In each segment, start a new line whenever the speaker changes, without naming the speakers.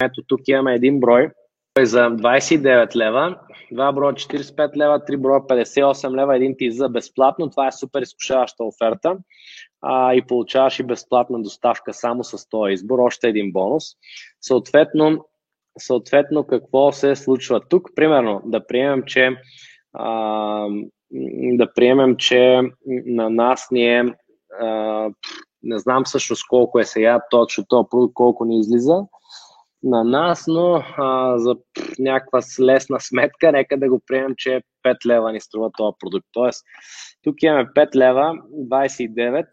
ето тук имаме един брой за 29 лева, два броя 45 лева, три броя 58 лева, един ти за безплатно. Това е супер изкушаваща оферта а, и получаваш и безплатна доставка само с този избор, още един бонус. Съответно, съответно какво се случва тук? Примерно, да приемем, че а, да приемем, че на нас ни е а, не знам всъщност колко е сега точно този продукт, колко ни излиза на нас, но а, за някаква лесна сметка, нека да го приемем, че 5 лева ни струва този продукт. Тоест, тук имаме 5 лева, 29,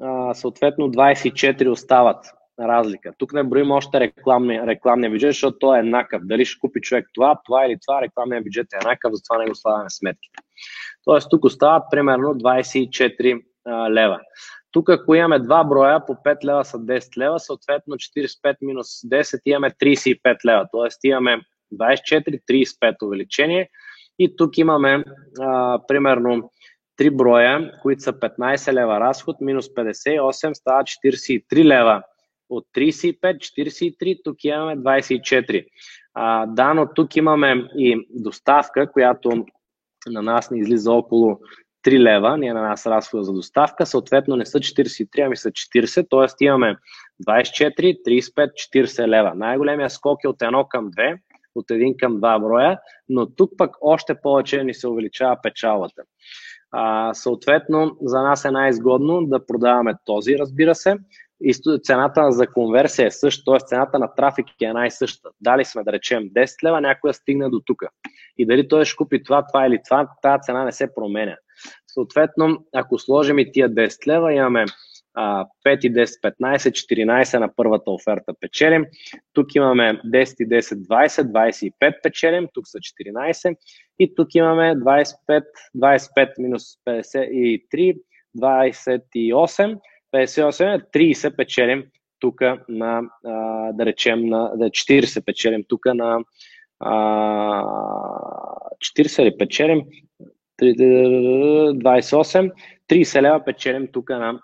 а, съответно 24 остават разлика. Тук не броим още рекламния, рекламния бюджет, защото той е еднакъв. Дали ще купи човек това, това или това, рекламния бюджет е еднакъв, затова не го слагаме сметките. Тоест тук остават примерно 24 а, лева. Тук, ако имаме два броя, по 5 лева са 10 лева, съответно 45 минус 10 имаме 35 лева, т.е. имаме 24, 35 увеличение и тук имаме а, примерно 3 броя, които са 15 лева разход, минус 58 става 43 лева. От 35, 43, тук имаме 24. А, да, но тук имаме и доставка, която на нас ни излиза около 3 лева, ние на нас разхода за доставка, съответно не са 43, ами са 40, т.е. имаме 24, 35, 40 лева. Най-големия скок е от 1 към 2, от 1 към 2 броя, но тук пък още повече ни се увеличава печалата. А, съответно, за нас е най-изгодно да продаваме този, разбира се, и цената за конверсия е съща, т.е. цената на трафик е най-съща. Дали сме, да речем, 10 лева, някой стигне до тук. И дали той ще купи това, това или това, тази цена не се променя. Съответно, ако сложим и тия 10 лева, имаме а, 5 и 10, 15, 14 на първата оферта печелим. Тук имаме 10 и 10, 20, 25 печелим, тук са 14. И тук имаме 25, 25 минус 53, 28, 58, 30 печелим тук на, а, да речем, на 40 печелим тук на а, 40 ли печелим 28, 30 лева печелим тук на,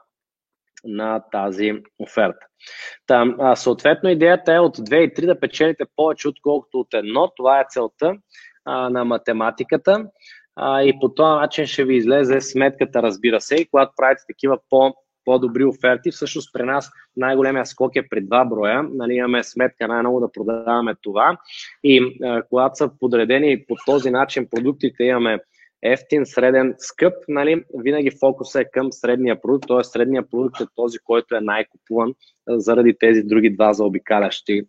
на тази оферта. Там, а, съответно, идеята е от 2 и 3 да печелите повече, отколкото от едно. Това е целта а, на математиката. А, и по този начин ще ви излезе сметката, разбира се, и когато правите такива по по-добри оферти. Всъщност при нас най-големия скок е при два броя. Нали, имаме сметка най-много да продаваме това. И а, когато са подредени по този начин продуктите, имаме ефтин, среден, скъп, нали, винаги фокуса е към средния продукт, т.е. средния продукт е този, който е най-купуван заради тези други два заобикалящи